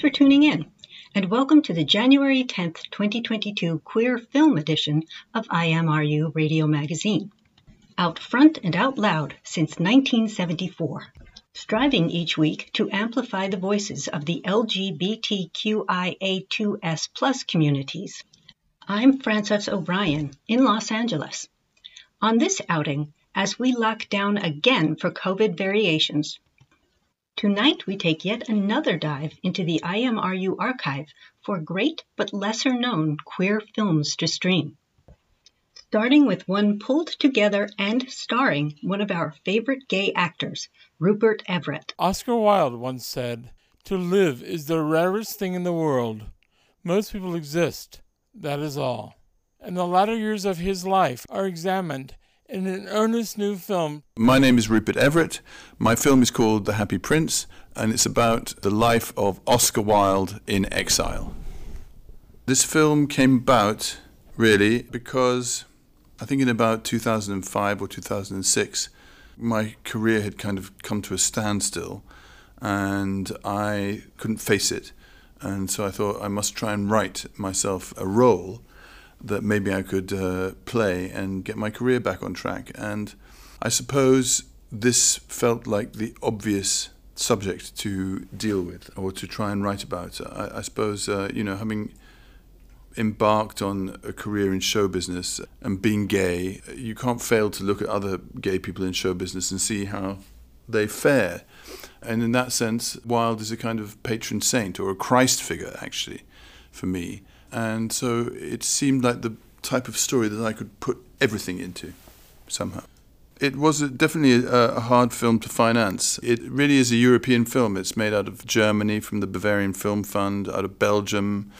Thanks for tuning in, and welcome to the January 10th, 2022 Queer Film Edition of IMRU Radio Magazine. Out front and out loud since 1974, striving each week to amplify the voices of the LGBTQIA2S plus communities. I'm Francis O'Brian in Los Angeles. On this outing, as we lock down again for COVID variations, Tonight, we take yet another dive into the IMRU archive for great but lesser known queer films to stream. Starting with one pulled together and starring one of our favorite gay actors, Rupert Everett. Oscar Wilde once said, To live is the rarest thing in the world. Most people exist, that is all. And the latter years of his life are examined in an earnest new film. My name is Rupert Everett. My film is called The Happy Prince, and it's about the life of Oscar Wilde in exile. This film came about really because I think in about 2005 or 2006, my career had kind of come to a standstill and I couldn't face it. And so I thought I must try and write myself a role that maybe I could uh, play and get my career back on track. And I suppose this felt like the obvious subject to deal with or to try and write about. I, I suppose, uh, you know, having embarked on a career in show business and being gay, you can't fail to look at other gay people in show business and see how they fare. And in that sense, Wilde is a kind of patron saint or a Christ figure, actually, for me. And so it seemed like the type of story that I could put everything into somehow. It was definitely a, a, hard film to finance. It really is a European film. It's made out of Germany from the Bavarian Film Fund, out of Belgium,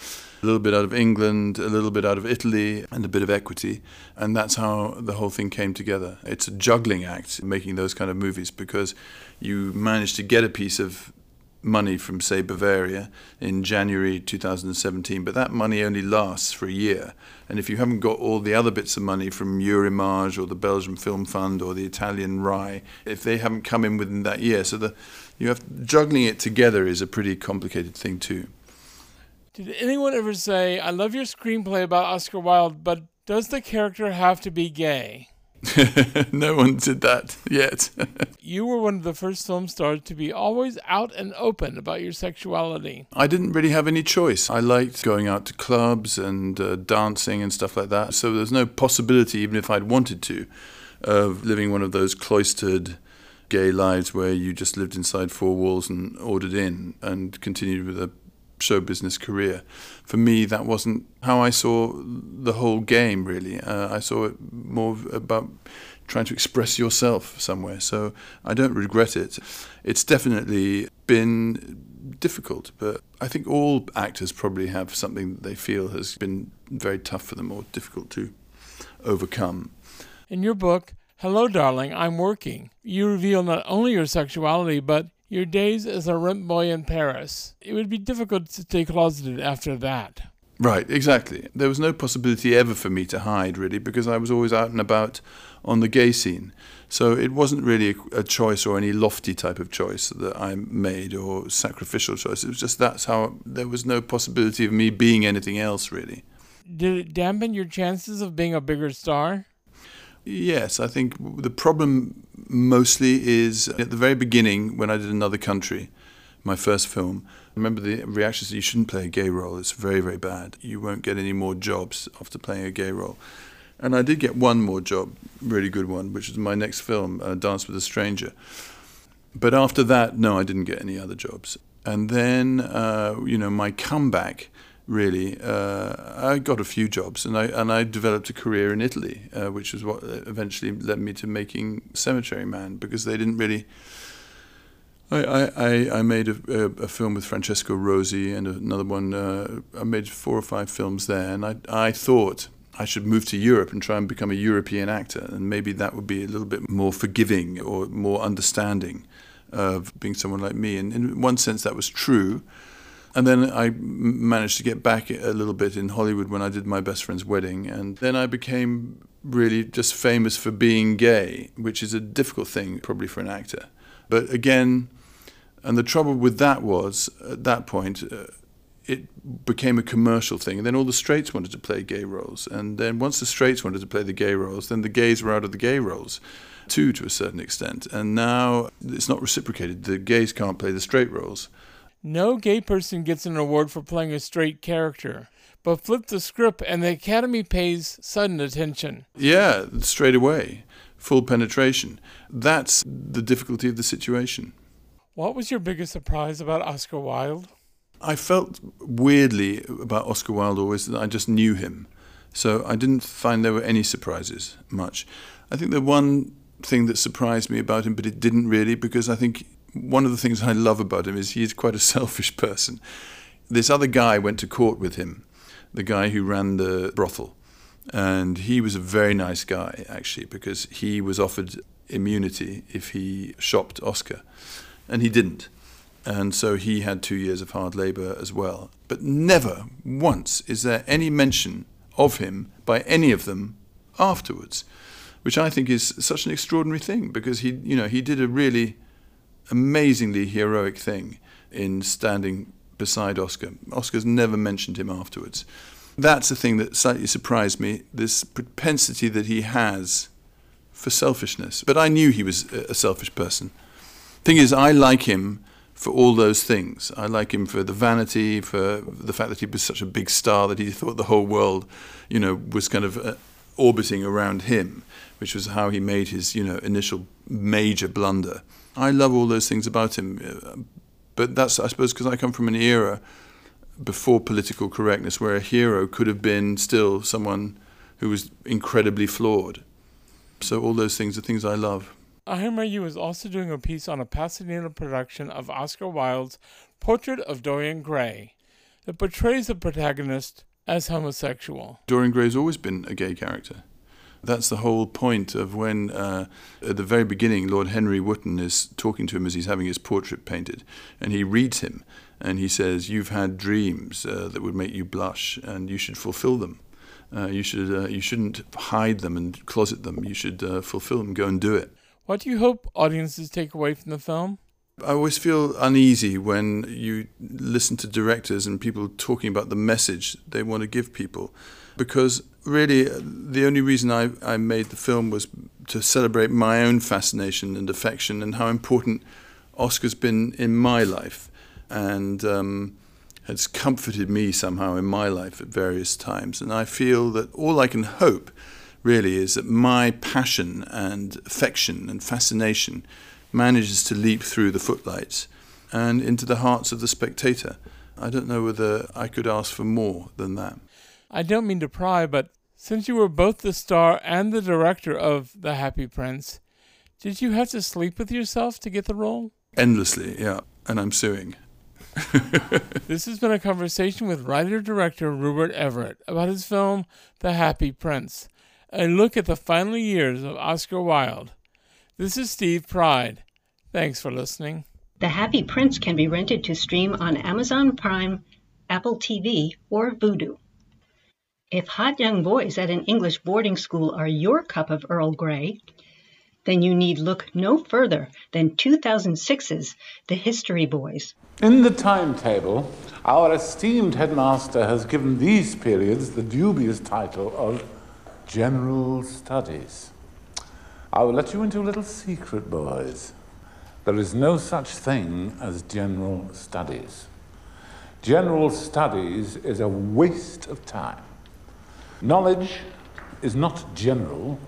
a little bit out of England, a little bit out of Italy, and a bit of equity. And that's how the whole thing came together. It's a juggling act making those kind of movies because you manage to get a piece of money from, say, Bavaria in January 2017, but that money only lasts for a year. And if you haven't got all the other bits of money from Eurimage or the Belgian Film Fund or the Italian RAI, if they haven't come in within that year, so the you have juggling it together is a pretty complicated thing too. Did anyone ever say, "I love your screenplay about Oscar Wilde, but does the character have to be gay?" no one did that yet. you were one of the first film stars to be always out and open about your sexuality. I didn't really have any choice. I liked going out to clubs and uh, dancing and stuff like that. So there's no possibility, even if I'd wanted to, of living one of those cloistered gay lives where you just lived inside four walls and ordered in and continued with a show business career. For me, that wasn't how I saw the whole game, really. Uh, I saw it more about trying to express yourself somewhere. So I don't regret it. It's definitely been difficult, but I think all actors probably have something that they feel has been very tough for them or difficult to overcome. In your book, Hello, Darling, I'm Working, you reveal not only your sexuality, but your days as a rent boy in Paris. It would be difficult to stay closeted after that. Right, exactly. There was no possibility ever for me to hide, really, because I was always out and about on the gay scene. So it wasn't really a, a choice or any lofty type of choice that I made or sacrificial choice. It was just that's how there was no possibility of me being anything else, really. Did it dampen your chances of being a bigger star? Yes, I think the problem mostly is at the very beginning when I did Another Country, my first film. I remember the reactions you shouldn't play a gay role, it's very, very bad. You won't get any more jobs after playing a gay role. And I did get one more job, really good one, which was my next film, uh, Dance with a Stranger. But after that, no, I didn't get any other jobs. And then, uh, you know, my comeback really, uh, I got a few jobs, and I and I developed a career in Italy, uh, which was what eventually led me to making Cemetery Man, because they didn't really. I, I, I made a, a, a film with Francesco Rosi and another one. Uh, I made four or five films there, and I I thought I should move to Europe and try and become a European actor, and maybe that would be a little bit more forgiving or more understanding of being someone like me. And in one sense, that was true. And then I managed to get back a little bit in Hollywood when I did my best friend's wedding. And then I became really just famous for being gay, which is a difficult thing probably for an actor. But again, and the trouble with that was at that point, uh, it became a commercial thing. And then all the straights wanted to play gay roles. And then once the straights wanted to play the gay roles, then the gays were out of the gay roles too, to a certain extent. And now it's not reciprocated. The gays can't play the straight roles. No gay person gets an award for playing a straight character. But flip the script, and the Academy pays sudden attention. Yeah, straight away. Full penetration. That's the difficulty of the situation. What was your biggest surprise about Oscar Wilde? I felt weirdly about Oscar Wilde always that I just knew him. So I didn't find there were any surprises much. I think the one thing that surprised me about him, but it didn't really, because I think one of the things I love about him is he's quite a selfish person. This other guy went to court with him, the guy who ran the brothel. And he was a very nice guy, actually, because he was offered immunity if he shopped Oscar. And he didn't. And so he had two years of hard labor as well. But never once is there any mention of him by any of them afterwards, which I think is such an extraordinary thing because he, you know, he did a really amazingly heroic thing in standing beside Oscar. Oscar's never mentioned him afterwards. That's the thing that slightly surprised me this propensity that he has for selfishness. But I knew he was a selfish person. Thing is, I like him for all those things. I like him for the vanity, for the fact that he was such a big star that he thought the whole world, you know, was kind of uh, orbiting around him, which was how he made his, you know, initial major blunder. I love all those things about him, uh, but that's, I suppose, because I come from an era before political correctness where a hero could have been still someone who was incredibly flawed. So all those things are things I love. IMRU is also doing a piece on a Pasadena production of Oscar Wilde's Portrait of Dorian Gray that portrays the protagonist as homosexual. Dorian Gray's always been a gay character. That's the whole point of when, uh, at the very beginning, Lord Henry Wotton is talking to him as he's having his portrait painted, and he reads him, and he says, "You've had dreams uh, that would make you blush, and you should fulfill them. Uh, you should, uh, you shouldn't hide them and closet them. You should uh, fulfill them. Go and do it." What do you hope audiences take away from the film? I always feel uneasy when you listen to directors and people talking about the message they want to give people. Because really, the only reason I, I made the film was to celebrate my own fascination and affection and how important Oscar's been in my life and um, has comforted me somehow in my life at various times. And I feel that all I can hope really is that my passion and affection and fascination manages to leap through the footlights and into the hearts of the spectator. I don't know whether I could ask for more than that. I don't mean to pry, but since you were both the star and the director of The Happy Prince, did you have to sleep with yourself to get the role? Endlessly, yeah. And I'm suing. this has been a conversation with writer director Rupert Everett about his film The Happy Prince a look at the final years of Oscar Wilde. This is Steve Pride. Thanks for listening. The Happy Prince can be rented to stream on Amazon Prime, Apple TV, or Vudu. If hot young boys at an English boarding school are your cup of Earl Grey, then you need look no further than 2006's The History Boys. In the timetable, our esteemed headmaster has given these periods the dubious title of general studies. I will let you into a little secret, boys. There is no such thing as general studies. General studies is a waste of time. Knowledge is not general,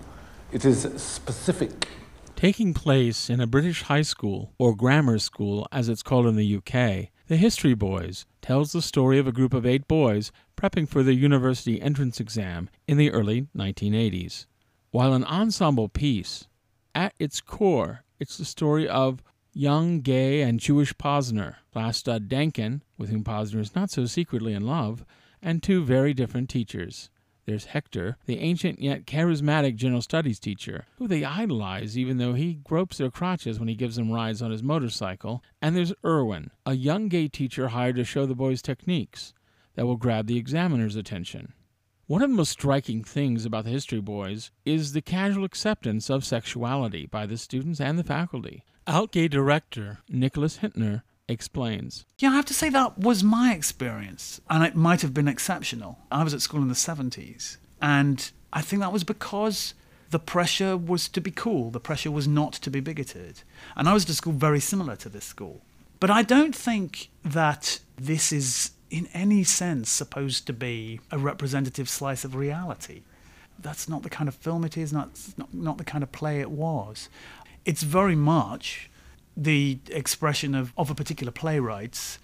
it is specific. Taking place in a British high school, or grammar school as it's called in the UK, The History Boys tells the story of a group of eight boys prepping for their university entrance exam in the early 1980s. While an ensemble piece, at its core, it's the story of young, gay, and Jewish Posner, class stud Dakin, with whom Posner is not so secretly in love, and two very different teachers. There's Hector, the ancient yet charismatic general studies teacher, who they idolize even though he gropes their crotches when he gives them rides on his motorcycle. And there's Irwin, a young gay teacher hired to show the boys techniques that will grab the examiner's attention. One of the most striking things about the history boys is the casual acceptance of sexuality by the students and the faculty. Out gay director Nicholas Hytner explains. Yeah, I have to say that was my experience, and it might have been exceptional. I was at school in the 70s, and I think that was because the pressure was to be cool, the pressure was not to be bigoted. And I was at a school very similar to this school. But I don't think that this is in any sense supposed to be a representative slice of reality. That's not the kind of film it is, not, not, not the kind of play it was. It's very much the expression of, of a particular playwright's.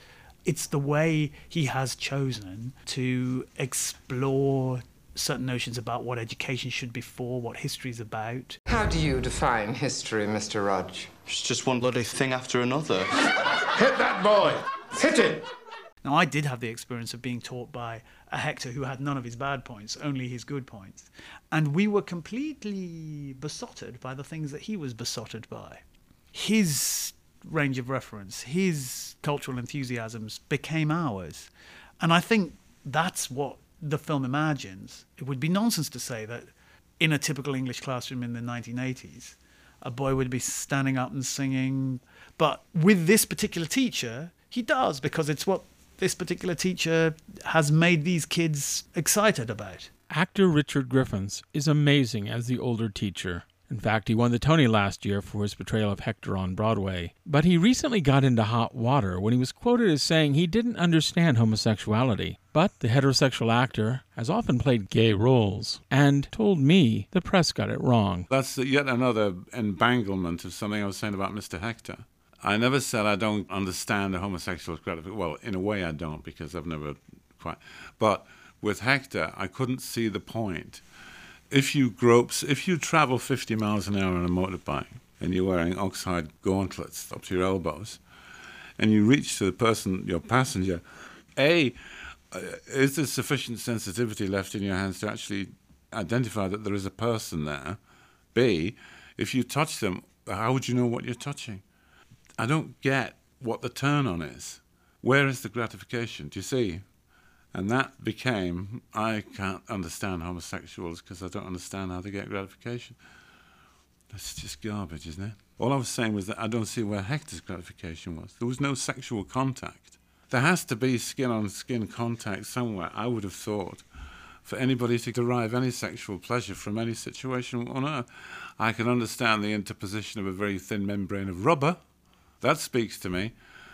It's the way he has chosen to explore certain notions about what education should be for, what history is about. How do you define history, Mr. Rudge? It's just one bloody thing after another. Hit that boy! Hit him! Now, I did have the experience of being taught by a Hector who had none of his bad points, only his good points. And we were completely besotted by the things that he was besotted by. His range of reference, his cultural enthusiasms became ours. And I think that's what the film imagines. It would be nonsense to say that in a typical English classroom in the 1980s, a boy would be standing up and singing. But with this particular teacher, he does because it's what this particular teacher has made these kids excited about. Actor Richard Griffiths is amazing as the older teacher. In fact, he won the Tony last year for his portrayal of Hector on Broadway. But he recently got into hot water when he was quoted as saying he didn't understand homosexuality. But the heterosexual actor has often played gay roles and told me the press got it wrong. That's yet another embanglement of something I was saying about Mr. Hector. I never said I don't understand the homosexual gratification. Well, in a way, I don't because I've never quite. But with Hector, I couldn't see the point. If you grope, if you travel 50 miles an hour on a motorbike and you're wearing oxhide gauntlets up to your elbows, and you reach to the person, your passenger, a, uh, is there sufficient sensitivity left in your hands to actually identify that there is a person there? B, if you touch them, how would you know what you're touching? I don't get what the turn on is. Where is the gratification? Do you see? And that became I can't understand homosexuals because I don't understand how they get gratification. That's just garbage, isn't it? All I was saying was that I don't see where Hector's gratification was. There was no sexual contact. There has to be skin on skin contact somewhere, I would have thought, for anybody to derive any sexual pleasure from any situation on earth. I can understand the interposition of a very thin membrane of rubber. That speaks to me,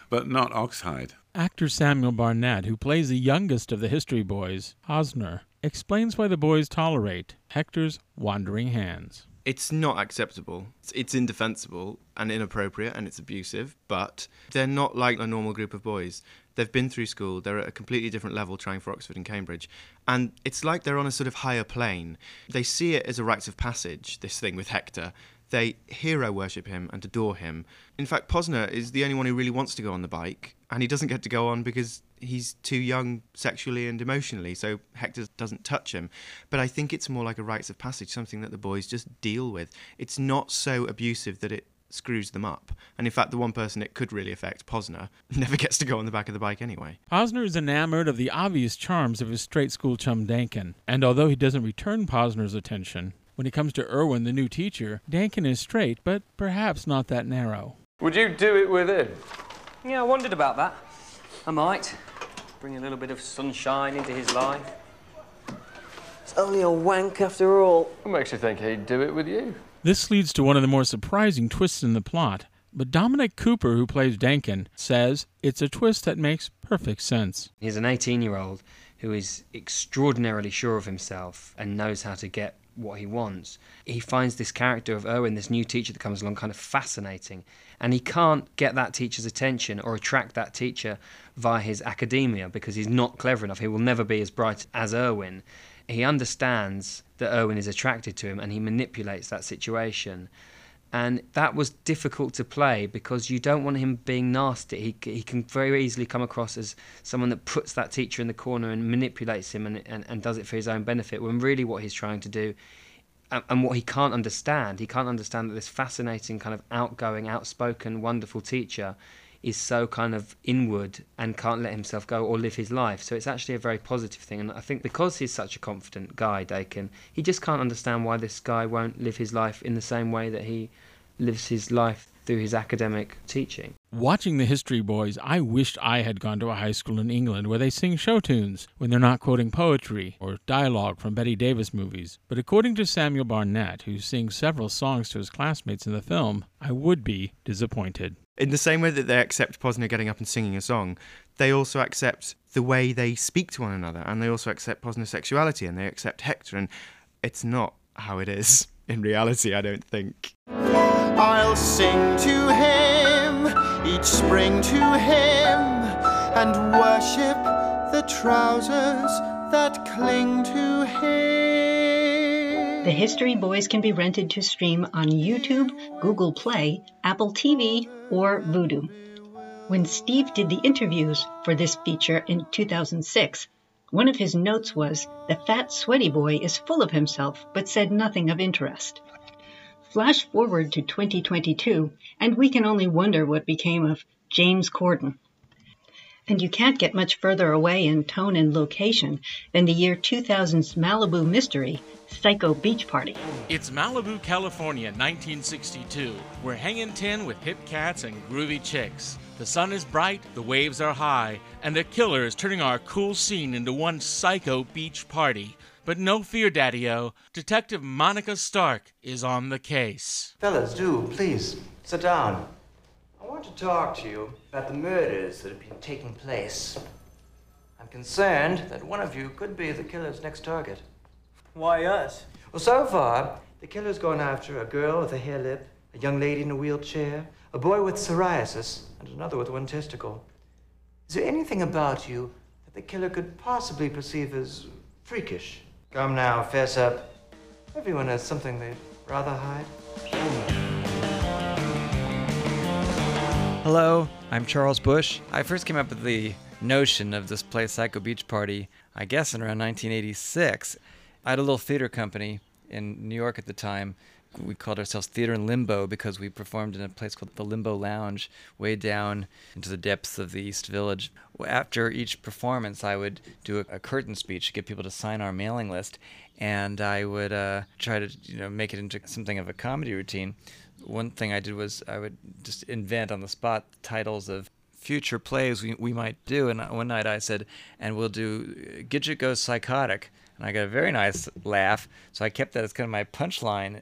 but not oxhide. Actor Samuel Barnett, who plays the youngest of the History Boys, Posner, explains why the boys tolerate Hector's wandering hands. It's not acceptable. It's, it's indefensible and inappropriate and it's abusive, but they're not like a normal group of boys. They've been through school, they're at a completely different level trying for Oxford and Cambridge, and it's like they're on a sort of higher plane. They see it as a rite of passage, this thing with Hector. They hero worship him and adore him. In fact, Posner is the only one who really wants to go on the bike, and he doesn't get to go on because he's too young sexually and emotionally, so Hector doesn't touch him. But I think it's more like a rites of passage, something that the boys just deal with. It's not so abusive that it screws them up. And in fact, the one person it could really affect, Posner, never gets to go on the back of the bike anyway. Posner is enamored of the obvious charms of his straight school chum Dakin, and although he doesn't return Posner's attention, when it comes to Irwin, the new teacher, Dakin is straight, but perhaps not that narrow. Would you do it with him? Yeah, I wondered about that. I might. Bring a little bit of sunshine into his life. It's only a wank after all. What makes you think he'd do it with you? This leads to one of the more surprising twists in the plot, but Dominic Cooper, who plays Dakin, says it's a twist that makes perfect sense. He's an 18 year old who is extraordinarily sure of himself and knows how to get what he wants. He finds this character of Irwin, this new teacher that comes along, kind of fascinating. And he can't get that teacher's attention or attract that teacher via his academia because he's not clever enough. He will never be as bright as Irwin. He understands that Irwin is attracted to him and he manipulates that situation. And that was difficult to play because you don't want him being nasty. He, he can very easily come across as someone that puts that teacher in the corner and manipulates him and, and, and does it for his own benefit, when really what he's trying to do and, and what he can't understand, he can't understand that this fascinating, kind of outgoing, outspoken, wonderful teacher is so kind of inward and can't let himself go or live his life. So it's actually a very positive thing. And I think because he's such a confident guy, Dakin, he just can't understand why this guy won't live his life in the same way that he lives his life through his academic teaching. Watching the History Boys, I wished I had gone to a high school in England where they sing show tunes when they're not quoting poetry or dialogue from Bette Davis movies. But according to Samuel Barnett, who sings several songs to his classmates in the film, I would be disappointed. In the same way that they accept Posner getting up and singing a song, they also accept the way they speak to one another, and they also accept Posner's sexuality, and they accept Hector, and it's not how it is in reality, I don't think. I'll sing to him each spring to him and worship the trousers that cling to him. The History Boys can be rented to stream on YouTube, Google Play, Apple TV, or Vudu. When Steve did the interviews for this feature in 2006, one of his notes was the fat, sweaty boy is full of himself but said nothing of interest. Flash forward to 2022, and we can only wonder what became of James Corden. And you can't get much further away in tone and location than the year 2000's Malibu mystery, Psycho Beach Party. It's Malibu, California, 1962. We're hanging tin with hip cats and groovy chicks. The sun is bright, the waves are high, and the killer is turning our cool scene into one psycho beach party. But no fear, Daddy O. Detective Monica Stark is on the case. Fellas, do, please, sit down. I want to talk to you about the murders that have been taking place. I'm concerned that one of you could be the killer's next target. Why us? Well, so far, the killer's gone after a girl with a hare lip, a young lady in a wheelchair, a boy with psoriasis, and another with one testicle. Is there anything about you that the killer could possibly perceive as freakish? Come now, fess up. Everyone has something they'd rather hide. Hello, I'm Charles Busch. I first came up with the notion of this play Psycho Beach Party, I guess, in around 1986. I had a little theater company in New York at the time. We called ourselves Theater in Limbo because we performed in a place called the Limbo Lounge, way down into the depths of the East Village. After each performance, I would do a, a curtain speech to get people to sign our mailing list, and I would uh, try to, you know, make it into something of a comedy routine one thing I did was I would just invent on the spot titles of future plays we, we might do. And one night I said, and we'll do Gidget Goes Psychotic. And I got a very nice laugh. So I kept that as kind of my punchline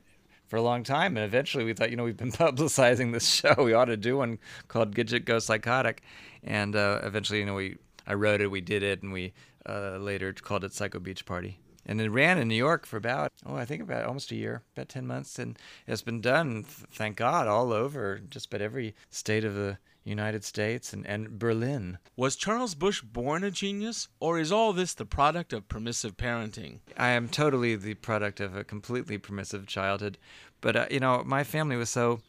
for a long time. And eventually we thought, you know, we've been publicizing this show. We ought to do one called Gidget Goes Psychotic. And uh, eventually, you know, we I wrote it, we did it, and we uh, later called it Psycho Beach Party and it ran in New York for about oh I think about almost a year, about ten months, and it's been done, thank God, all over just about every state of the United States and, and Berlin. Was Charles Busch born a genius, or is all this the product of permissive parenting? I am totally the product of a completely permissive childhood, but uh, you know my family was so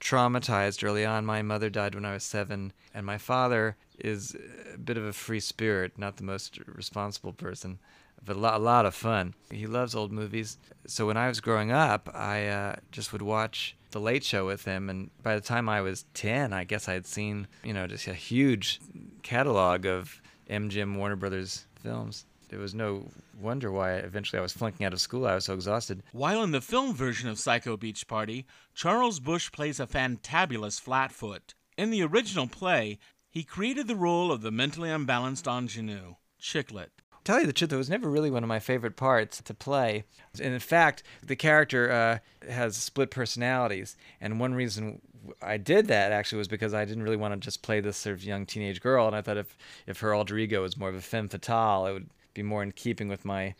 traumatized early on. My mother died when I was seven, and my father is a bit of a free spirit, not the most responsible person but a lot, a lot of fun. He loves old movies. So when I was growing up, I uh, just would watch The Late Show with him. And by the time I was 10, I guess I had seen, you know, just a huge catalog of MGM Warner Brothers films. It was no wonder why eventually I was flunking out of school. I was so exhausted. While in the film version of Psycho Beach Party, Charles Busch plays a fantabulous flatfoot. In the original play, he created the role of the mentally unbalanced ingenue, Chicklet. Tell you the truth, it was never really one of my favorite parts to play. And in fact, the character uh, has split personalities, and one reason I did that actually was because I didn't really want to just play this sort of young teenage girl, and I thought if if her alter ego was more of a femme fatale, it would be more in keeping with my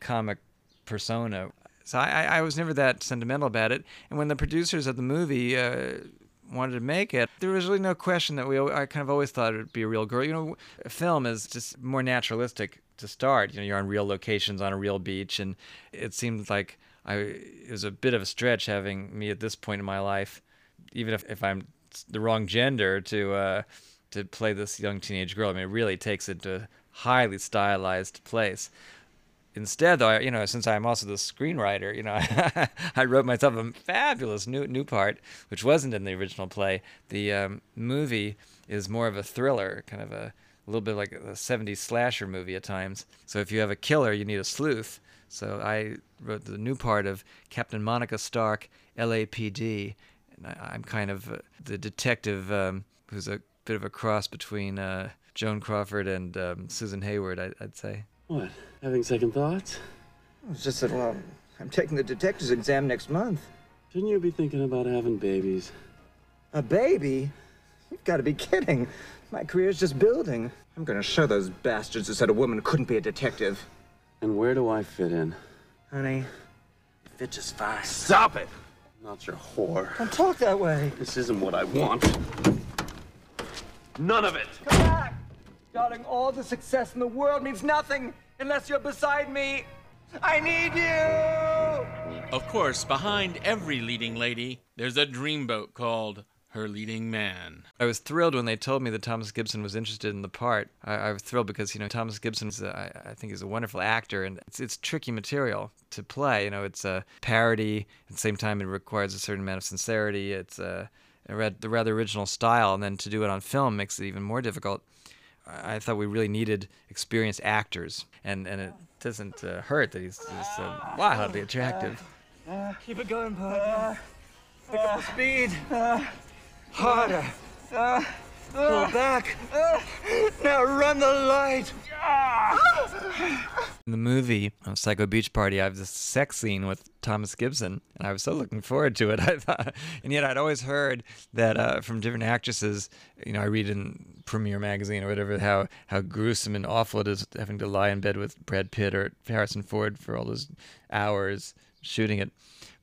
comic persona. So I, I was never that sentimental about it. And when the producers of the movie uh, wanted to make it, there was really no question that we. I kind of always thought it would be a real girl. You know, film is just more naturalistic to start. You know, you're on real locations on a real beach, and it seemed like I it was a bit of a stretch having me at this point in my life, even if, if I'm the wrong gender to uh, to play this young teenage girl. I mean, it really takes it to a highly stylized place. Instead, though, I, you know, since I'm also the screenwriter, you know, I wrote myself a fabulous new new part, which wasn't in the original play. The um, movie is more of a thriller, kind of a, a little bit like a 70s slasher movie at times. So if you have a killer, you need a sleuth. So I wrote the new part of Captain Monica Stark, LAPD, and I, am kind of uh, the detective um, who's a bit of a cross between uh, Joan Crawford and um, Susan Hayward, I, I'd say. What? Having second thoughts? It's just that, well, I'm taking the detective's exam next month. Shouldn't you be thinking about having babies? A baby? You've got to be kidding. My career's just building. I'm gonna show those bastards who said a woman couldn't be a detective. And where do I fit in? Honey, you fit just fine. Stop it! I'm not your whore. Don't talk that way. This isn't what I want. None of it! Come back! Darling, all the success in the world means nothing unless you're beside me. I need you! Of course, behind every leading lady, there's a dreamboat called her leading man. I was thrilled when they told me that Thomas Gibson was interested in the part. I, I was thrilled because you know Thomas Gibson is a, I, I think he's a wonderful actor and it's it's tricky material to play. You know, it's a parody at the same time it requires a certain amount of sincerity. It's a, a the rather original style, and then to do it on film makes it even more difficult. I thought we really needed experienced actors, and and it doesn't uh, hurt that he's just uh, wildly attractive. Uh, keep it going, bud. Pick up the speed. Harder. pull back. now run the light. In the movie uh, Psycho Beach Party, I have this sex scene with Thomas Gibson, and I was so looking forward to it. I thought, and yet I'd always heard that uh, from different actresses. You know, I read in Premiere magazine or whatever how how gruesome and awful it is having to lie in bed with Brad Pitt or Harrison Ford for all those hours shooting it.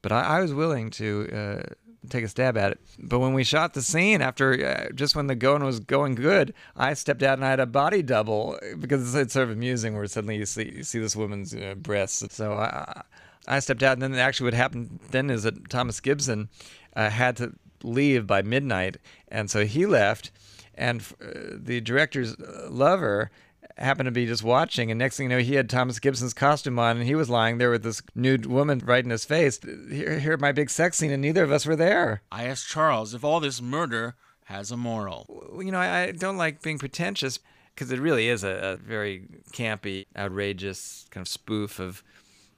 But I, I was willing to. Uh, take a stab at it. But when we shot the scene, after uh, just when the going was going good, I stepped out and I had a body double because it's, sort of amusing where suddenly you see you see this woman's uh, breasts. So I I stepped out, and then actually what happened then is that Thomas Gibson uh, had to leave by midnight, and so he left, and uh, the director's uh, lover happened to be just watching, and next thing you know, he had Thomas Gibson's costume on, and he was lying there with this nude woman right in his face. Here, here, my big sex scene, and neither of us were there. I asked Charles if all this murder has a moral. You know, I, I don't like being pretentious because it really is a, a very campy, outrageous kind of spoof of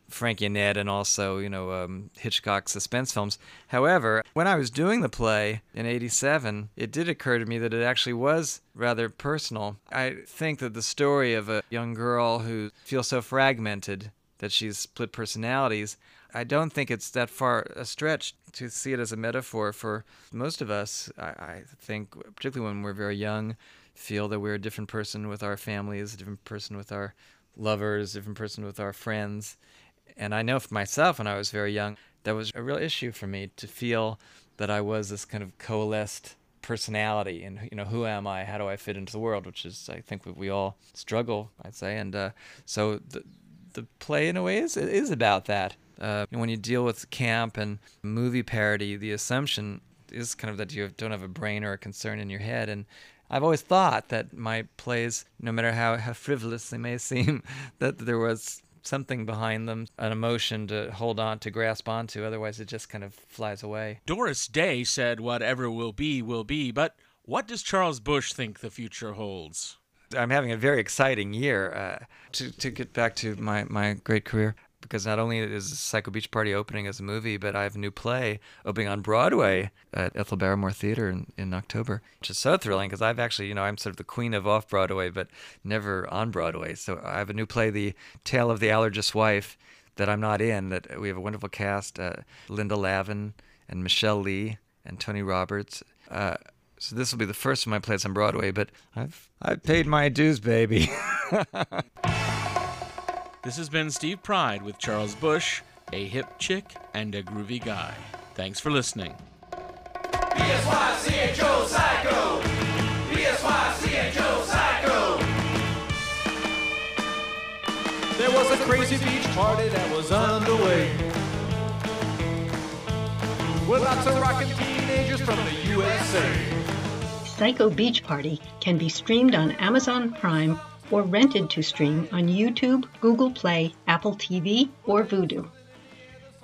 Frankie and Annette and also, you know, um, Hitchcock suspense films. However, when I was doing the play in 87, it did occur to me that it actually was rather personal. I think that the story of a young girl who feels so fragmented that she's split personalities, I don't think it's that far a stretch to see it as a metaphor for most of us. I, I think, particularly when we're very young, feel that we're a different person with our families, a different person with our lovers, a different person with our friends. And I know for myself, when I was very young, that was a real issue for me to feel that I was this kind of coalesced personality and you know who am i? How do i fit into the world? Which is i think we all struggle i'd say. And uh, so the, the play in a way is, is about that. Uh, when you deal with camp and movie parody the assumption is kind of that you don't have a brain or a concern in your head. And I've always thought that my plays, no matter how, how frivolous they may seem, that there was something behind them, an emotion to hold on to, grasp onto. Otherwise, it just kind of flies away. Doris Day said, Whatever will be, will be. But what does Charles Busch think the future holds? I'm having a very exciting year. Uh, to, to get back to my, my great career, because not only is Psycho Beach Party opening as a movie, but I have a new play opening on Broadway at Ethel Barrymore Theater in, in October, which is so thrilling because I've actually, you know, I'm sort of the queen of off Broadway, but never on Broadway. So I have a new play, The Tale of the Allergist's Wife, that I'm not in. That we have a wonderful cast: uh, Linda Lavin and Michelle Lee and Tony Roberts. Uh, so this will be the first of my plays on Broadway, but I've I've paid my dues, baby. This has been Steve Pride with Charles Busch, a hip chick and a groovy guy. Thanks for listening. B-S-Y-C-H-O Psycho! B-S-Y-C-H-O Psycho! There was a crazy beach party that was underway. With lots of rockin' teenagers from the USA. Psycho Beach Party can be streamed on Amazon Prime or rented to stream on YouTube, Google Play, Apple TV, or Vudu.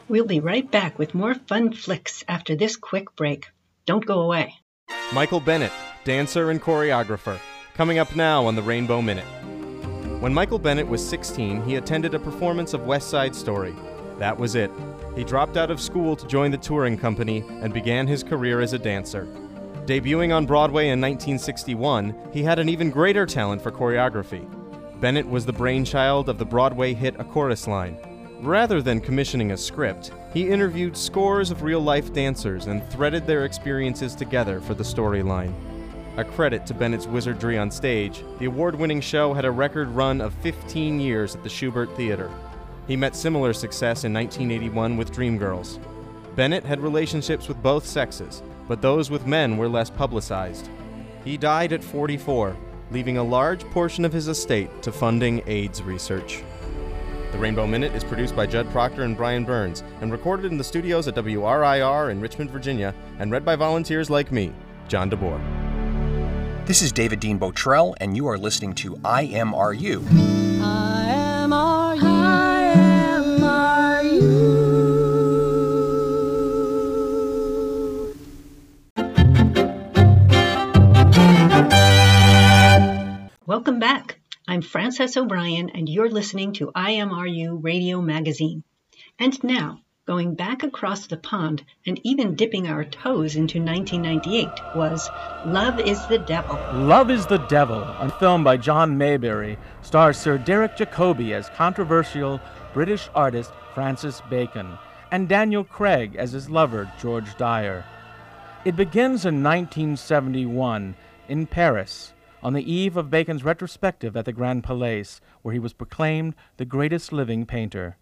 We'll be right back with more fun flicks after this quick break. Don't go away. Michael Bennett, dancer and choreographer, coming up now on the Rainbow Minute. When Michael Bennett was 16, he attended a performance of West Side Story. That was it. He dropped out of school to join the touring company and began his career as a dancer. Debuting on Broadway in 1961, he had an even greater talent for choreography. Bennett was the brainchild of the Broadway hit A Chorus Line. Rather than commissioning a script, he interviewed scores of real life dancers and threaded their experiences together for the storyline. A credit to Bennett's wizardry on stage, the award winning show had a record run of 15 years at the Shubert Theater. He met similar success in 1981 with Dreamgirls. Bennett had relationships with both sexes, but those with men were less publicized. He died at 44, leaving a large portion of his estate to funding AIDS research. The Rainbow Minute is produced by Judd Proctor and Brian Burns and recorded in the studios at WRIR in Richmond, Virginia, and read by volunteers like me, John DeBoer. This is David Dean Bottrell, and you are listening to IMRU. Welcome back. I'm Francis O'Brian, and you're listening to IMRU Radio Magazine. And now, going back across the pond and even dipping our toes into 1998 was Love is the Devil. Love is the Devil, a film by John Maybury, stars Sir Derek Jacobi as controversial British artist Francis Bacon and Daniel Craig as his lover George Dyer. It begins in 1971 in Paris on the eve of Bacon's retrospective at the Grand Palais, where he was proclaimed the greatest living painter.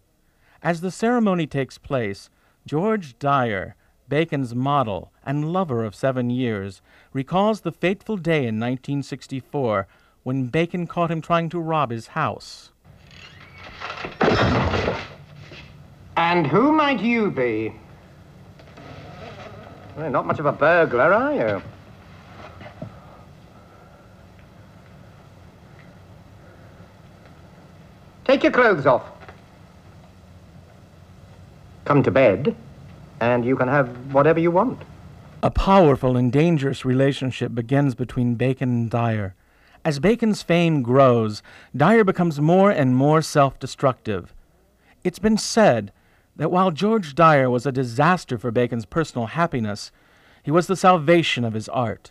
As the ceremony takes place, George Dyer, Bacon's model and lover of seven years, recalls the fateful day in 1964 when Bacon caught him trying to rob his house. And who might you be? Well, not much of a burglar, are you? Take your clothes off. Come to bed, and you can have whatever you want. A powerful and dangerous relationship begins between Bacon and Dyer. As Bacon's fame grows, Dyer becomes more and more self destructive. It's been said that while George Dyer was a disaster for Bacon's personal happiness, he was the salvation of his art,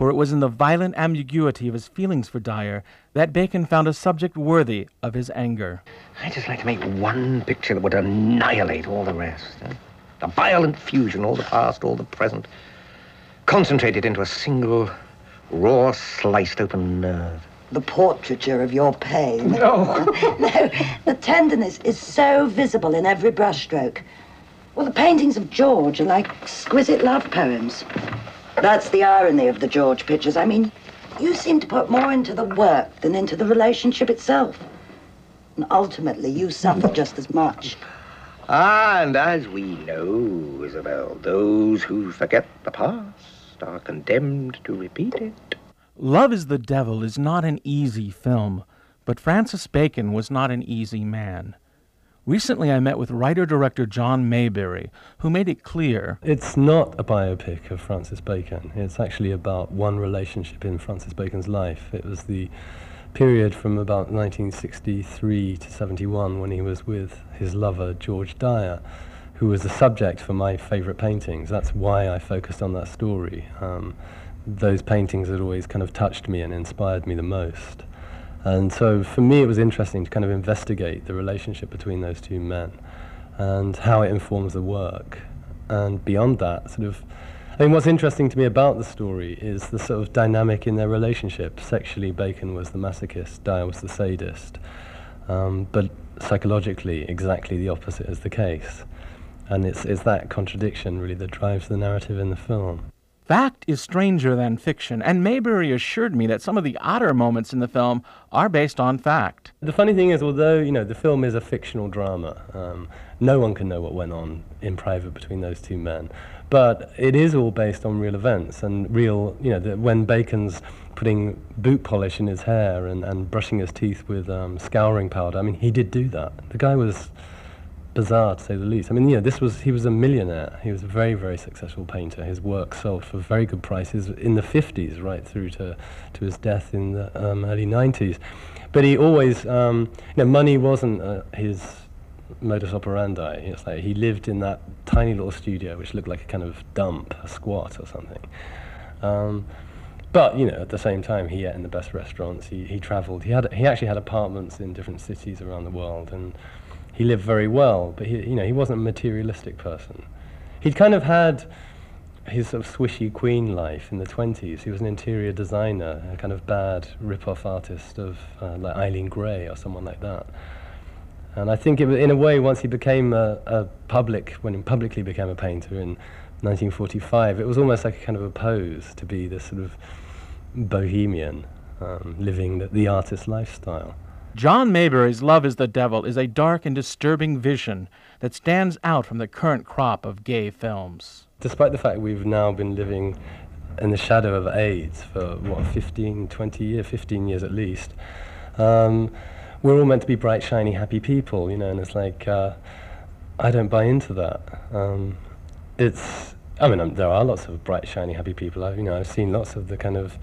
for it was in the violent ambiguity of his feelings for Dyer that Bacon found a subject worthy of his anger. I'd just like to make one picture that would annihilate all the rest. huh? A violent fusion, all the past, all the present, concentrated into a single, raw, sliced open nerve. The portraiture of your pain. No. no, the tenderness is so visible in every brushstroke. Well, the paintings of George are like exquisite love poems. That's the irony of the George pictures. I mean, you seem to put more into the work than into the relationship itself. And ultimately, you suffer just as much. Ah, and as we know, Isabel, those who forget the past are condemned to repeat it. Love is the Devil is not an easy film, but Francis Bacon was not an easy man. Recently, I met with writer director John Maybury, who made it clear It's not a biopic of Francis Bacon. It's actually about one relationship in Francis Bacon's life. It was the period from about 1963 to 71 when he was with his lover George Dyer, who was the subject for my favourite paintings. That's why I focused on that story. Um, those paintings had always kind of touched me and inspired me the most. And so for me, it was interesting to kind of investigate the relationship between those two men and how it informs the work. And beyond that, sort of, I mean, what's interesting to me about the story is the sort of dynamic in their relationship. Sexually, Bacon was the masochist, Dyer was the sadist. Um, but psychologically, exactly the opposite is the case. And it's, it's that contradiction, really, that drives the narrative in the film. Fact is stranger than fiction, and Maybury assured me that some of the odder moments in the film are based on fact. The funny thing is, although you know the film is a fictional drama, um, no one can know what went on in private between those two men. But it is all based on real events and real, you know, the, when Bacon's putting boot polish in his hair and, and brushing his teeth with um, scouring powder. I mean, he did do that. The guy was bizarre to say the least. I mean, you know, this was he was a millionaire. He was a very very successful painter. His work sold for very good prices in the 50s, right through to to his death in the um, early 90s. But he always, um, you know, money wasn't uh, his modus operandi. It's like he lived in that tiny little studio, which looked like a kind of dump, a squat or something. Um, but you know, at the same time, he ate in the best restaurants. He he travelled. He had he actually had apartments in different cities around the world, and he lived very well, but he, you know, he wasn't a materialistic person. He'd kind of had his sort of swishy queen life in the 20s. He was an interior designer, a kind of bad rip-off artist of uh, like Eileen Gray or someone like that. And I think it was, in a way, once he became a, a public, when he publicly became a painter in 1945, it was almost like a kind of a pose to be this sort of bohemian, um, living the, the artist lifestyle. John Maybury's Love is the Devil is a dark and disturbing vision that stands out from the current crop of gay films. Despite the fact we've now been living in the shadow of AIDS for, what, 15, 20 years, 15 years at least, um, we're all meant to be bright, shiny, happy people, you know, and it's like, uh, I don't buy into that. Um, it's, I mean, um, there are lots of bright, shiny, happy people. I've, you know, I've seen lots of the kind of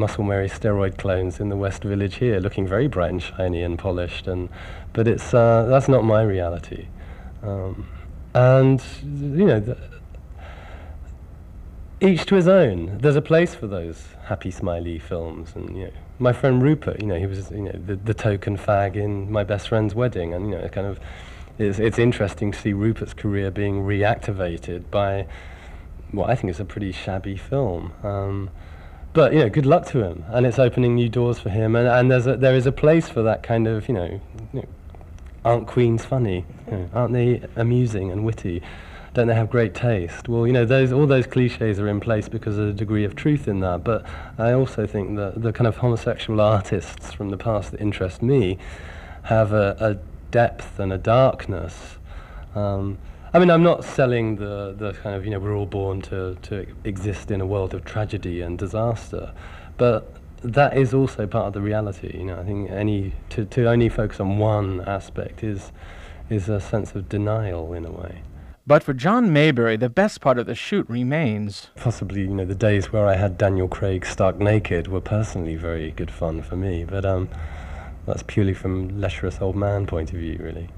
muscle Mary steroid clones in the West Village here, looking very bright and shiny and polished. And but it's uh, that's not my reality. Um, and you know, the, each to his own. There's a place for those happy, smiley films. And you know, my friend Rupert, you know, he was you know the, the token fag in my best friend's wedding, and you know, kind of. It's, it's interesting to see Rupert's career being reactivated by what I think is a pretty shabby film. Um, but you know, good luck to him, and it's opening new doors for him. And, and there's a, there is a place for that kind of you know, you know aren't queens funny? You know, aren't they amusing and witty? Don't they have great taste? Well, you know, those all those cliches are in place because of a degree of truth in that. But I also think that the kind of homosexual artists from the past that interest me have a, a depth and a darkness. Um, I mean, I'm not selling the, the kind of, you know, we're all born to, to exist in a world of tragedy and disaster, but that is also part of the reality. You know, I think any to, to only focus on one aspect is is a sense of denial in a way. But for John Maybury, the best part of the shoot remains. Possibly, you know, the days where I had Daniel Craig stark naked were personally very good fun for me, but um, that's purely from lecherous old man point of view, really.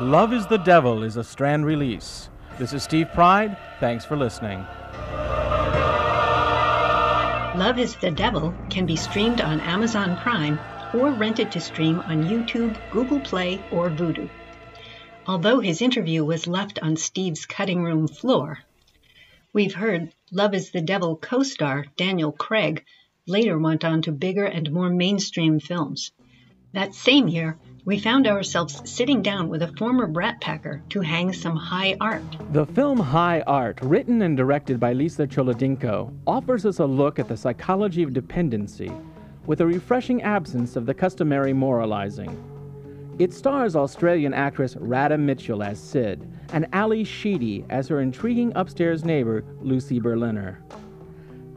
Love is the Devil is a Strand release. This is Steve Pride. Thanks for listening. Love is the Devil can be streamed on Amazon Prime or rented to stream on YouTube, Google Play, or Vudu. Although his interview was left on Steve's cutting room floor, we've heard Love is the Devil co star Daniel Craig later went on to bigger and more mainstream films. That same year, we found ourselves sitting down with a former brat packer to hang some high art. The film High Art, written and directed by Lisa Cholodenko, offers us a look at the psychology of dependency with a refreshing absence of the customary moralizing. It stars Australian actress Radha Mitchell as Sid and Ally Sheedy as her intriguing upstairs neighbor, Lucy Berliner.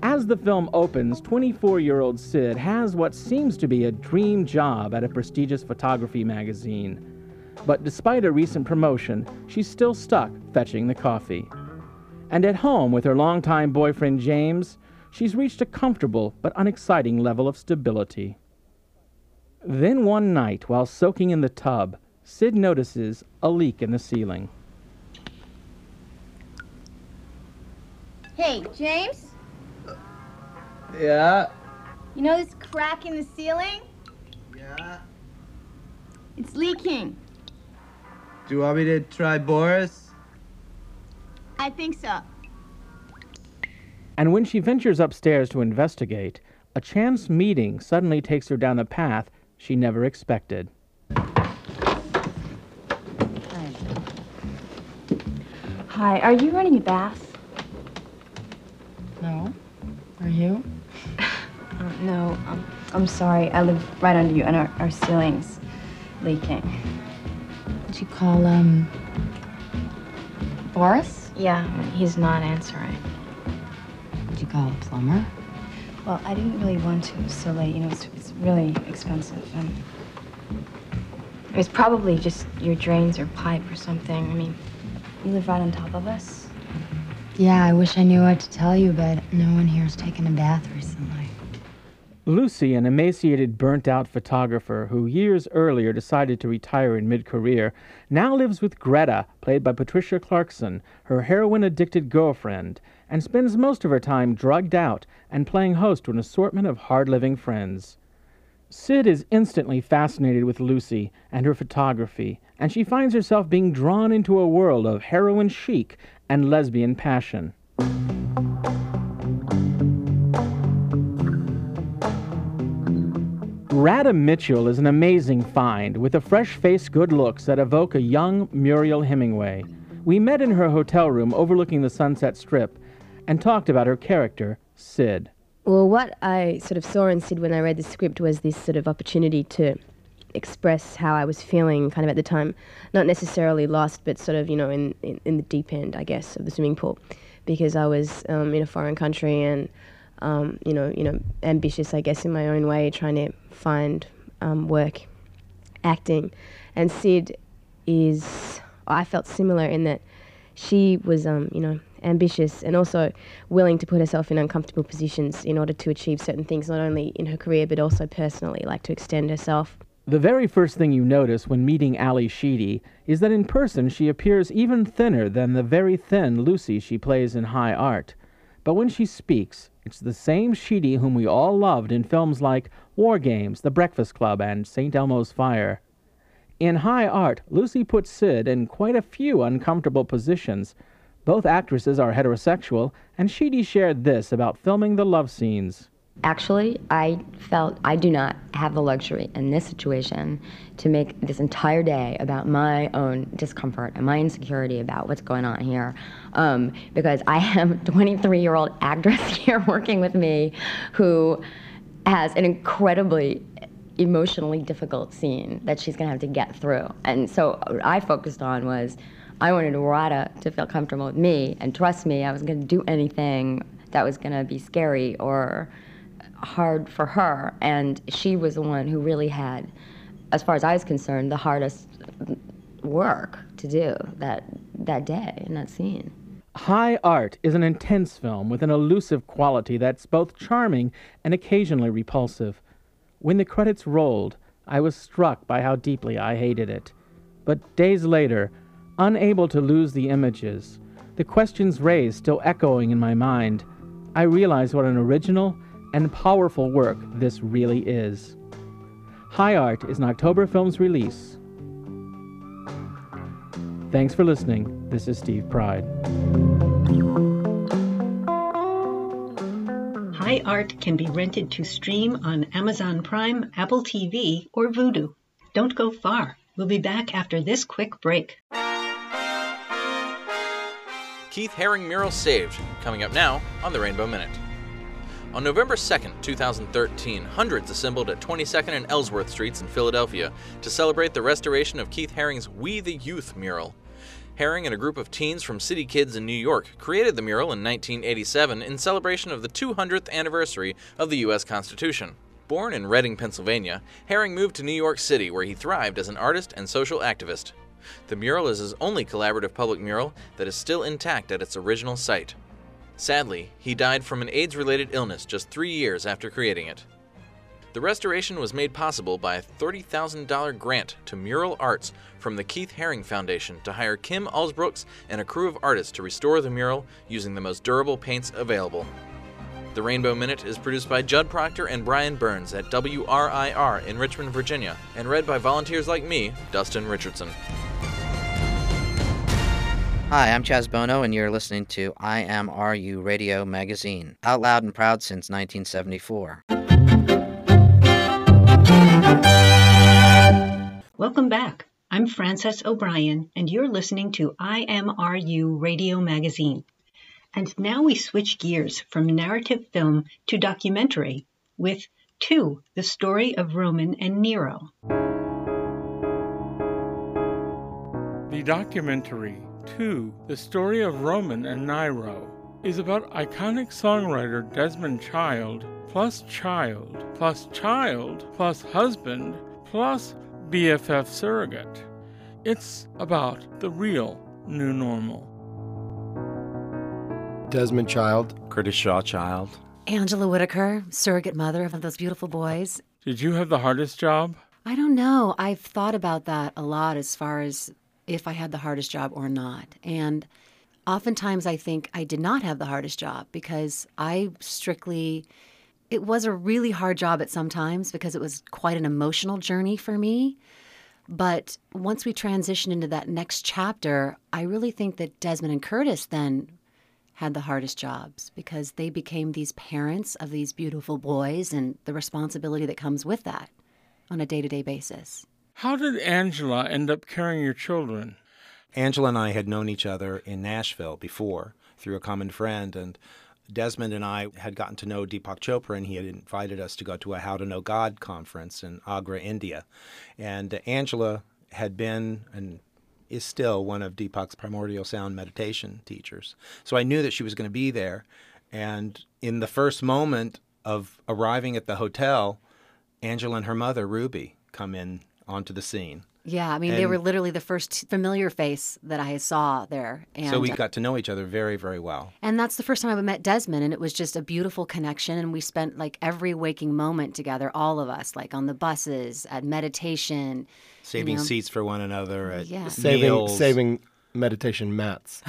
As the film opens, 24 year old Sid has what seems to be a dream job at a prestigious photography magazine. But despite a recent promotion, she's still stuck fetching the coffee. And at home with her longtime boyfriend James, she's reached a comfortable but unexciting level of stability. Then one night, while soaking in the tub, Sid notices a leak in the ceiling. Hey, James? Yeah? You know this crack in the ceiling? Yeah? It's leaking. Do you want me to try Boris? I think so. And when she ventures upstairs to investigate, a chance meeting suddenly takes her down a path she never expected. Hi, are you running a bath? No. Are you? Uh, no, I'm, I'm sorry. I live right under you, and our, our ceiling's leaking. Did you call, um, Boris? Yeah, he's not answering. Did you call a plumber? Well, I didn't really want to. So late. You know, it's, it's really expensive, and it was probably just your drains or pipe or something. I mean, you live right on top of us. Yeah, I wish I knew what to tell you, but no one here's taken a bath recently. Lucy, an emaciated, burnt out photographer who years earlier decided to retire in mid career, now lives with Greta, played by Patricia Clarkson, her heroin addicted girlfriend, and spends most of her time drugged out and playing host to an assortment of hard living friends. Sid is instantly fascinated with Lucy and her photography, and she finds herself being drawn into a world of heroin chic and lesbian passion. Radha Mitchell is an amazing find with a fresh faced good looks that evoke a young Mariel Hemingway. We met in her hotel room overlooking the Sunset Strip and talked about her character, Sid. Well, what I sort of saw in Sid when I read the script was this sort of opportunity to express how I was feeling kind of at the time. Not necessarily lost, but sort of, you know, in, in, in the deep end, I guess, of the swimming pool. Because I was um, in a foreign country and, um, you know, you know, ambitious, I guess, in my own way, trying to find um, work acting. And Sid is, I felt similar in that she was, um, you know, ambitious and also willing to put herself in uncomfortable positions in order to achieve certain things, not only in her career but also personally, like to extend herself. The very first thing you notice when meeting Ally Sheedy is that in person she appears even thinner than the very thin Lucy she plays in High Art. But when she speaks, it's the same Sheedy whom we all loved in films like War Games, The Breakfast Club, and St. Elmo's Fire. In High Art, Lucy puts Sid in quite a few uncomfortable positions. Both actresses are heterosexual, and Sheedy shared this about filming the love scenes. Actually, I felt I do not have the luxury in this situation to make this entire day about my own discomfort and my insecurity about what's going on here. Um, because I am a 23 year old actress here working with me who has an incredibly emotionally difficult scene that she's going to have to get through. And so what I focused on was I wanted Radha to feel comfortable with me and trust me I was going to do anything that was going to be scary or hard for her. And she was the one who really had, as far as I was concerned, the hardest work to do that, that day in that scene. High Art is an intense film with an elusive quality that's both charming and occasionally repulsive. When the credits rolled, I was struck by how deeply I hated it. But days later, unable to lose the images, the questions raised still echoing in my mind, I realized what an original and powerful work this really is. High Art is an October Films release. Thanks for listening. This is Steve Pride. High Art can be rented to stream on Amazon Prime, Apple TV, or Vudu. Don't go far. We'll be back after this quick break. Keith Haring mural saved, coming up now on the Rainbow Minute. On November 2, 2013, hundreds assembled at 22nd and Ellsworth Streets in Philadelphia to celebrate the restoration of Keith Haring's We the Youth mural. Haring and a group of teens from City Kids in New York created the mural in 1987 in celebration of the 200th anniversary of the U.S. Constitution. Born in Reading, Pennsylvania, Haring moved to New York City where he thrived as an artist and social activist. The mural is his only collaborative public mural that is still intact at its original site. Sadly, he died from an AIDS related illness just three years after creating it. The restoration was made possible by a $30,000 grant to Mural Arts from the Keith Haring Foundation to hire Kim Alsbrooks and a crew of artists to restore the mural using the most durable paints available. The Rainbow Minute is produced by Judd Proctor and Brian Burns at WRIR in Richmond, Virginia, and read by volunteers like me, Dustin Richardson. Hi, I'm Chaz Bono, and you're listening to IMRU Radio Magazine, out loud and proud since 1974. Welcome back. I'm Francis O'Brian, and you're listening to IMRU Radio Magazine. And now we switch gears from narrative film to documentary with Two, the story of Roman and Nyro. The documentary, Two, the story of Roman and Nyro, is about iconic songwriter Desmond Child, plus Child, plus Child, plus husband, plus BFF surrogate. It's about the real new normal. Desmond Child, Curtis Shaw Child. Angela Whittaker, surrogate mother of those beautiful boys. Did you have the hardest job? I don't know. I've thought about that a lot as far as if I had the hardest job or not. And oftentimes I think I did not have the hardest job because I strictly, it was a really hard job at some times because it was quite an emotional journey for me. But once we transitioned into that next chapter, I really think that Desmond and Curtis then had the hardest jobs because they became these parents of these beautiful boys and the responsibility that comes with that on a day to day basis. How did Angela end up carrying your children? Angela and I had known each other in Nashville before through a common friend, and Desmond and I had gotten to know Deepak Chopra, and he had invited us to go to a How to Know God conference in Agra, India. And Angela had been and is still one of Deepak's primordial sound meditation teachers. So I knew that she was going to be there. And in the first moment of arriving at the hotel, Angela and her mother, Ruby, come in onto the scene. Yeah, I mean, and they were literally the first familiar face that I saw there. And, so we got to know each other very, very well. And that's the first time I met Desmond, and it was just a beautiful connection. And we spent like every waking moment together, all of us, like on the buses, at meditation, saving you know. seats for one another, at Yeah. Saving, meals. saving meditation mats.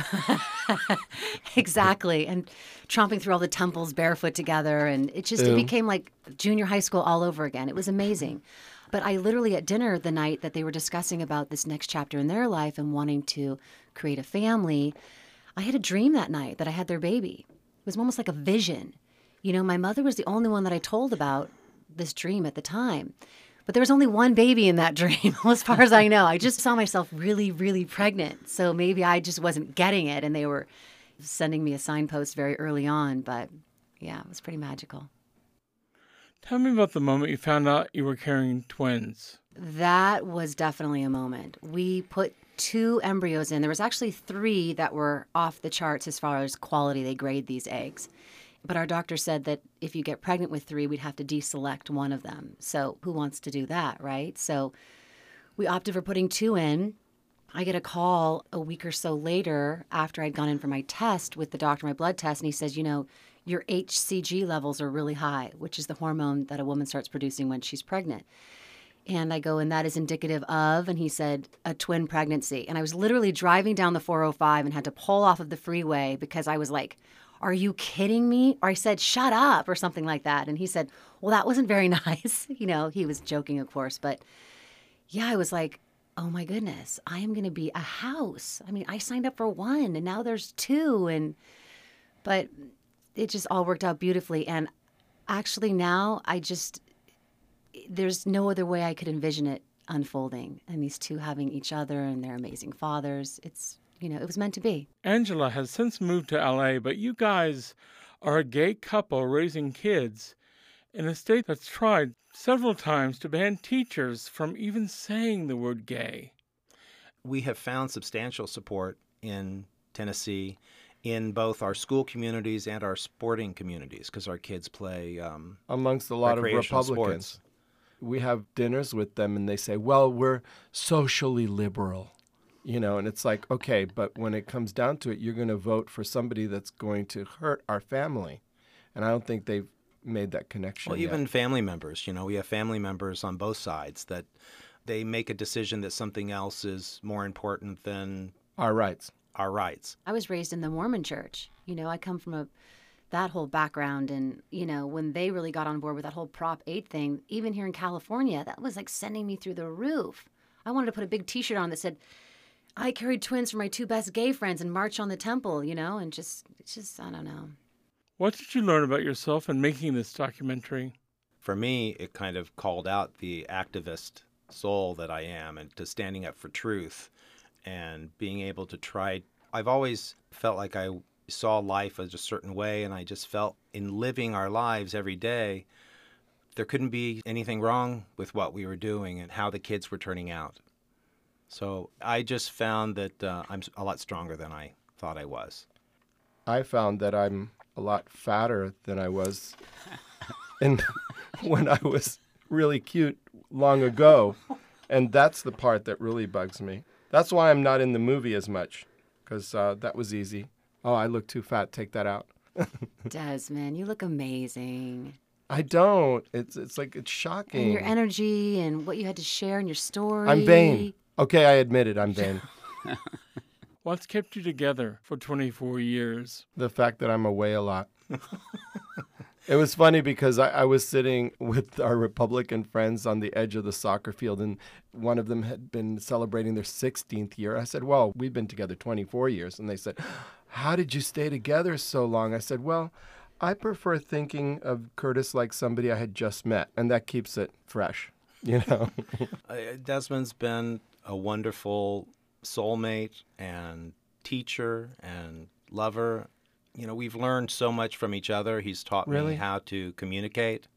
exactly, and tromping through all the temples barefoot together, and it just it became like junior high school all over again. It was amazing. But I literally at dinner the night that they were discussing about this next chapter in their life and wanting to create a family, I had a dream that night that I had their baby. It was almost like a vision. You know, my mother was the only one that I told about this dream at the time. But there was only one baby in that dream, as far as I know. I just saw myself really, really pregnant. So maybe I just wasn't getting it, and they were sending me a signpost very early on. But yeah, it was pretty magical. Tell me about the moment you found out you were carrying twins. That was definitely a moment. We put two embryos in. There was actually three that were off the charts as far as quality. They grade these eggs. But our doctor said that if you get pregnant with three, we'd have to deselect one of them. So who wants to do that, right? So we opted for putting two in. I get a call a week or so later after I'd gone in for my test with the doctor, my blood test, and he says, you know, your HCG levels are really high, which is the hormone that a woman starts producing when she's pregnant. And I go, and that is indicative of, and he said, a twin pregnancy. And I was literally driving down the 405 and had to pull off of the freeway because I was like, are you kidding me? Or I said, shut up, or something like that. And he said, well, that wasn't very nice. you know, he was joking, of course. But yeah, I was like, oh my goodness, I am going to be a house. I mean, I signed up for one and now there's two. And, but it just all worked out beautifully. And actually, now I just, there's no other way I could envision it unfolding and these two having each other and their amazing fathers. It's, you know, it was meant to be. Angela has since moved to LA, but you guys are a gay couple raising kids in a state that's tried several times to ban teachers from even saying the word gay. We have found substantial support in Tennessee in both our school communities and our sporting communities because our kids play um, amongst a lot of Republicans. sports. We have dinners with them, and they say, "Well, we're socially liberal." You know, and it's like, okay, but when it comes down to it, you're going to vote for somebody that's going to hurt our family. And I don't think they've made that connection. Well, yet. even family members, you know, we have family members on both sides that they make a decision that something else is more important than our rights. Our rights. I was raised in the Mormon church. You know, I come from a that whole background and you know when they really got on board with that whole prop 8 thing even here in california that was like sending me through the roof i wanted to put a big t-shirt on that said i carried twins for my two best gay friends and march on the temple you know and just it's just i don't know What did you learn about yourself in making this documentary? For me, it kind of called out the activist soul that I am and to standing up for truth and being able to try. I've always felt like I saw life as a certain way, and I just felt in living our lives every day, there couldn't be anything wrong with what we were doing and how the kids were turning out. So I just found that uh, I'm a lot stronger than I thought I was. I found that I'm a lot fatter than I was and when I was really cute long ago. And that's the part that really bugs me. That's why I'm not in the movie as much, because uh, that was easy. Oh, I look too fat. Take that out. desmond you look amazing I don't. It's it's like it's shocking. and your energy and what you had to share in your story I'm vain. Okay, I admit it. I'm vain. What's kept you together for 24 years? the fact that I'm away a lot. it was funny because I, I was sitting with our Republican friends on the edge of the soccer field, and one of them had been celebrating their 16th year. I said, Well, we've been together 24 years. And they said, How did you stay together so long? I said, Well, I prefer thinking of Curtis like somebody I had just met, and that keeps it fresh, you know? Uh, Desmond's been a wonderful soulmate and teacher and lover. You know, we've learned so much from each other. He's taught Really? me how to communicate.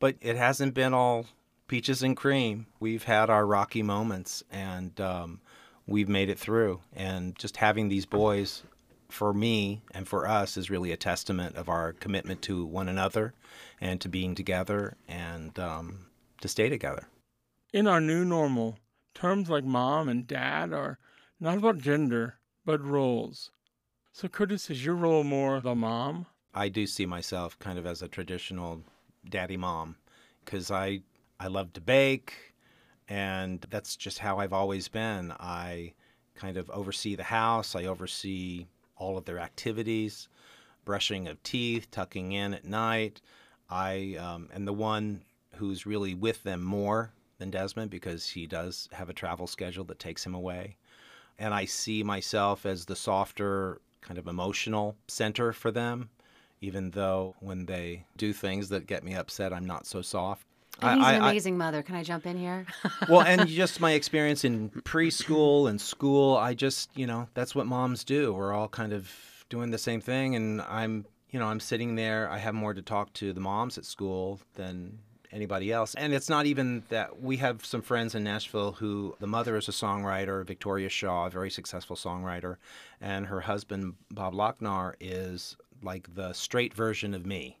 But it hasn't been all peaches and cream. We've had our rocky moments and um, we've made it through. And just having these boys for me and for us is really a testament of our commitment to one another and to being together and um, to stay together. In our new normal, terms like mom and dad are not about gender, but roles. So, Curtis, is your role more the mom? I do see myself kind of as a traditional daddy mom because I I love to bake and that's just how I've always been. I kind of oversee the house, I oversee all of their activities, brushing of teeth, tucking in at night. I um, am the one who's really with them more than Desmond because he does have a travel schedule that takes him away. And I see myself as the softer, kind of emotional center for them, even though when they do things that get me upset, I'm not so soft. and he's an I- I- amazing mother can i jump in here well, and just my experience in preschool and school, I just, you know, that's what moms do. We're all kind of doing the same thing. And I'm, you know, I'm sitting there. I have more to talk to the moms at school than anybody else. And it's not even that we have some friends in Nashville who the mother is a songwriter, Victoria Shaw, a very successful songwriter, and her husband, Bob Lochnar, is like the straight version of me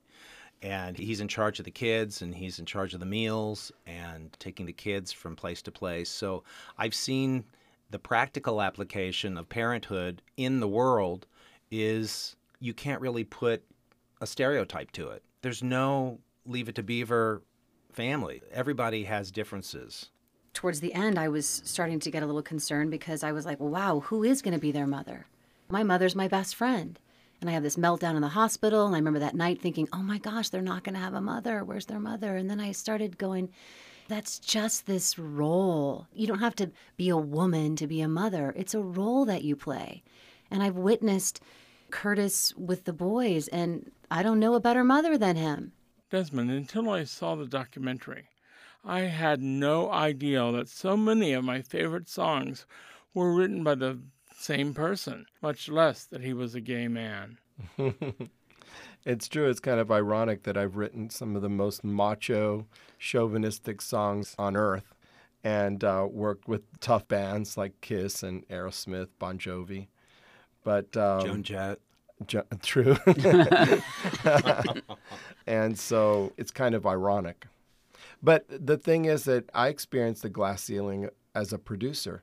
and he's in charge of the kids and he's in charge of the meals and taking the kids from place to place. So I've seen the practical application of parenthood in the world is you can't really put a stereotype to it. There's no leave it to beaver family. Everybody has differences. towards the end, I was starting to get a little concerned because I was like, wow, who is going to be their mother? My mother's my best friend. And I have this meltdown in the hospital. And I remember that night thinking, oh my gosh, they're not going to have a mother. Where's their mother? And then I started going, that's just this role. You don't have to be a woman to be a mother, it's a role that you play. And I've witnessed Curtis with the boys, and I don't know a better mother than him. Desmond, until I saw the documentary, I had no idea that so many of my favorite songs were written by the same person, much less that he was a gay man. it's true. It's kind of ironic that I've written some of the most macho, chauvinistic songs on earth and uh, worked with tough bands like Kiss and Aerosmith, Bon Jovi. But um, Joan Jett. Jo- true. and so it's kind of ironic. But the thing is that I experienced the glass ceiling as a producer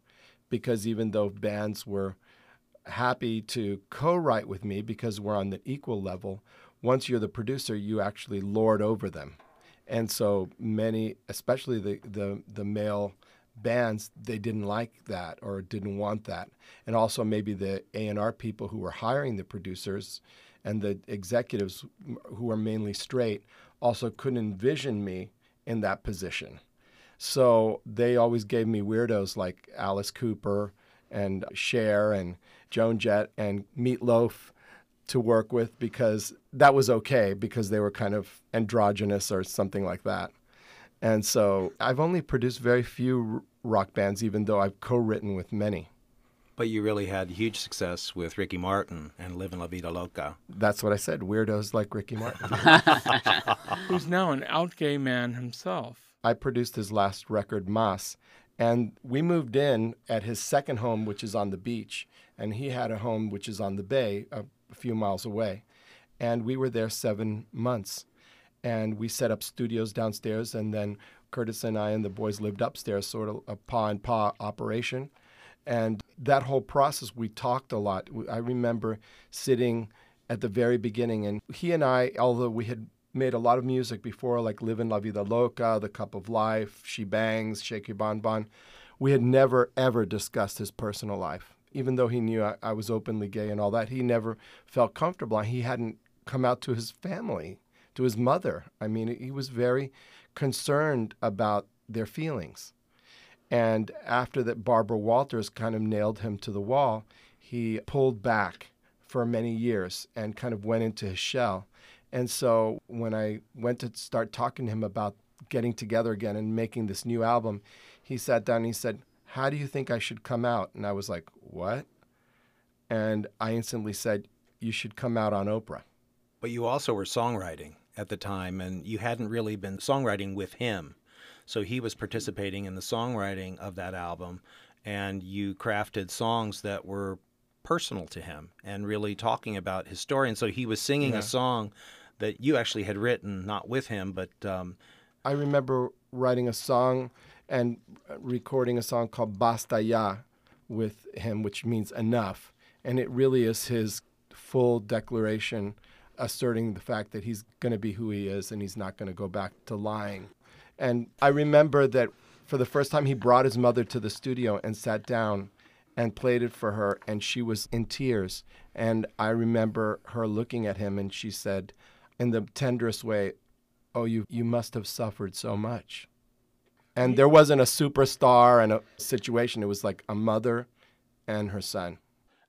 because even though bands were happy to co-write with me because we're on the equal level, once you're the producer, you actually lord over them. And so many, especially the, the, the male bands, they didn't like that or didn't want that. And also maybe the A&R people who were hiring the producers and the executives who are mainly straight also couldn't envision me in that position. So they always gave me weirdos like Alice Cooper and Cher and Joan Jett and Meatloaf to work with because that was okay because they were kind of androgynous or something like that. And so I've only produced very few rock bands, even though I've co written with many. But you really had huge success with Ricky Martin and Live Livin' La Vida Loca. That's what I said weirdos like Ricky Martin. Who's now an out gay man himself. I produced his last record, Mas, and we moved in at his second home, which is on the beach, and he had a home which is on the bay, a, a few miles away. And we were there seven months. And we set up studios downstairs, and then Curtis and I and the boys lived upstairs, sort of a pa and pa operation. And that whole process, we talked a lot. I remember sitting at the very beginning, and he and I, although we had made a lot of music before, like live Livin' La Vida Loca, The Cup of Life, She Bangs, Shake Your Bon Bon. We had never, ever discussed his personal life. Even though he knew I, I, was openly gay and all that, he never felt comfortable. and He hadn't come out to his family, to his mother. I mean, he was very concerned about their feelings. And after that, Barbara Walters kind of nailed him to the wall. He pulled back for many years and kind of went into his shell. And so when I went to start talking to him about getting together again and making this new album, he sat down and he said, How do you think I should come out? And I was like, What? And I instantly said, You should come out on Oprah. But you also were songwriting at the time, and you hadn't really been songwriting with him. So he was participating in the songwriting of that album, and you crafted songs that were personal to him and really talking about his story. And so he was singing Yeah. a song that you actually had written, not with him, but um, I remember writing a song and recording a song called Basta Ya with him, which means enough. And it really is his full declaration asserting the fact that he's going to be who he is and he's not going to go back to lying. And I remember that for the first time, he brought his mother to the studio and sat down and played it for her, and she was in tears. And I remember her looking at him and she said, in the tenderest way, Oh, you, you must have suffered so much. And there wasn't a superstar and a situation. It was like a mother and her son.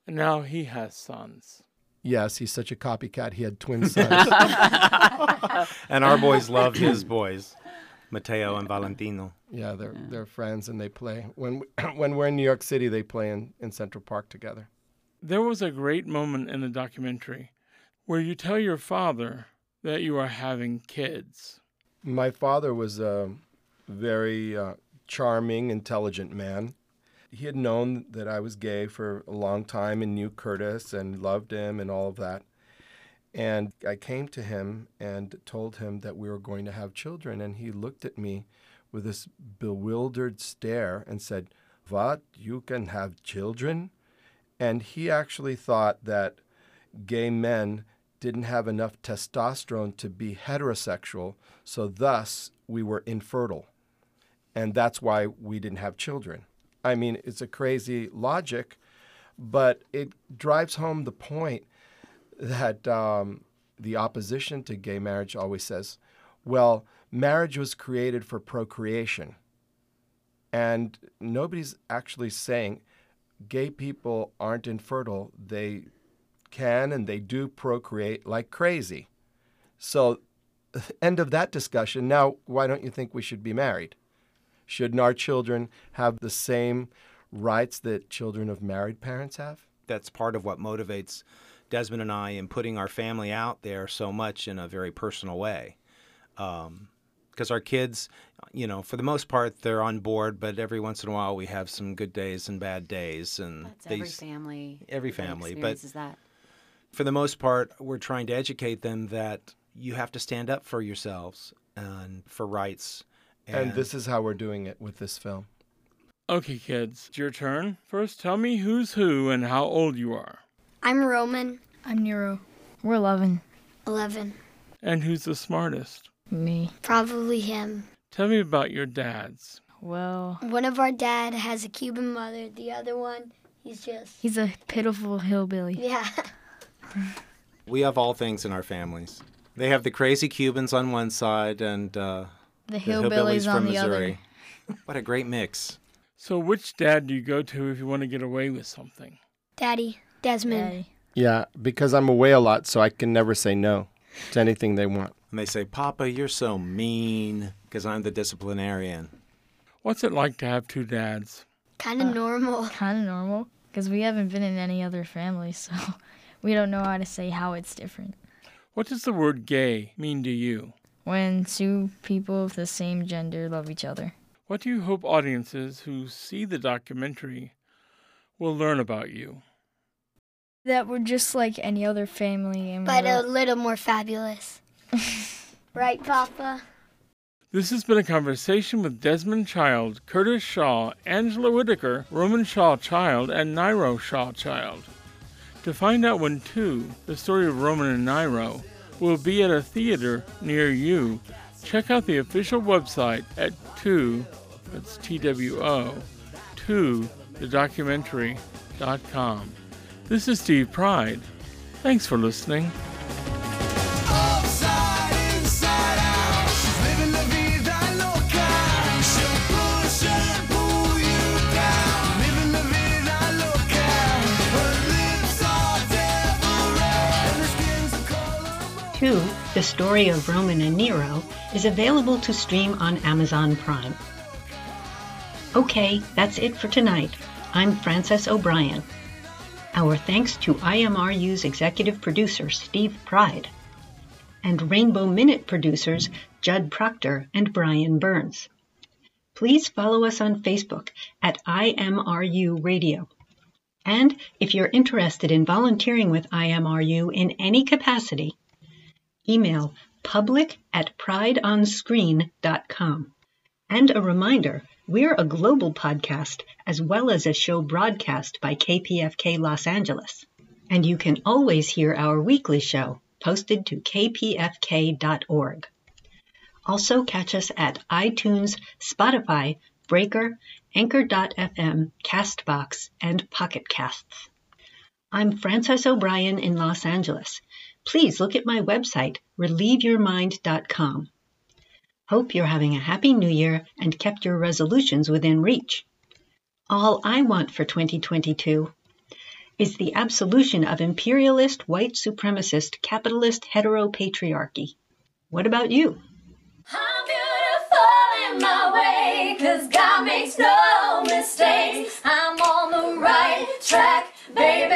Now he has sons. Yes, he's such a copycat. He had twin sons. and our boys loved his boys, Mateo and Valentino. Yeah, they're they're friends and they play. When when we're in New York City, they play in, in Central Park together. There was a great moment in the documentary where you tell your father that you are having kids. My father was a very uh, charming, intelligent man. He had known that I was gay for a long time and knew Curtis and loved him and all of that. And I came to him and told him that we were going to have children. And he looked at me with this bewildered stare and said, What? You can have children? And he actually thought that gay men didn't have enough testosterone to be heterosexual, so thus we were infertile. And that's why we didn't have children. I mean, it's a crazy logic, but it drives home the point that um, the opposition to gay marriage always says, well, marriage was created for procreation. And nobody's actually saying gay people aren't infertile. They can and they do procreate like crazy. So, end of that discussion. Now, why don't you think we should be married? Shouldn't our children have the same rights that children of married parents have? That's part of what motivates Desmond and I in putting our family out there so much in a very personal way. Um, because our kids, you know, for the most part, they're on board, but every once in a while we have some good days and bad days. And That's they, every family. every family, but that. for the most part, we're trying to educate them that you have to stand up for yourselves and for rights. And this is how we're doing it with this film. Okay, kids, it's your turn. First, tell me who's who and how old you are. I'm Roman. I'm Nyro. We're 11. 11. And who's the smartest? Me. Probably him. Tell me about your dads. Well, one of our dad has a Cuban mother. The other one, he's just. He's a pitiful hillbilly. Yeah. We have all things in our families. They have the crazy Cubans on one side and uh, The hillbillies on from the other. Missouri. what a great mix. So, which dad do you go to if you want to get away with something? Daddy. Desmond. Yeah, because I'm away a lot, so I can never say no to anything they want. And they say, Papa, you're so mean because I'm the disciplinarian. What's it like to have two dads? Kind of uh, normal. Kind of normal. Because we haven't been in any other family, so we don't know how to say how it's different. What does the word gay mean to you? When two people of the same gender love each other. What do you hope audiences who see the documentary will learn about you? That we're just like any other family. And but a little more fabulous. right, Papa? This has been a conversation with Desmond Child, Curtis Shaw, Angela Whittaker, Roman Shaw Child, and Nyro Shaw Child. To find out when two, the story of Roman and Nyro, will be at a theater near you, check out the official website at 2, that's T-W-O, 2, the documentary.com. This is Steve Pride. Thanks for listening. Two, The Story of Roman and Nyro, is available to stream on Amazon Prime. Okay, that's it for tonight. I'm Francis O'Brian. Our thanks to IMRU's executive producer, Steve Pride, and Rainbow Minute producers, Judd Proctor and Brian Burns. Please follow us on Facebook at IMRU Radio. And if you're interested in volunteering with IMRU in any capacity, email public at prideonscreen.com. And a reminder, we're a global podcast as well as a show broadcast by KPFK Los Angeles. And you can always hear our weekly show posted to kpfk.org. Also catch us at iTunes, Spotify, Breaker, Anchor.fm, Castbox, and Pocket Casts. I'm Francis O'Brian in Los Angeles. Please look at my website, relieveyourmind.com. Hope you're having a happy new year and kept your resolutions within reach. All I want for 2022 is the absolution of imperialist, white supremacist, capitalist heteropatriarchy. What about you? in my way, cause God makes no mistakes. I'm on the right track, baby.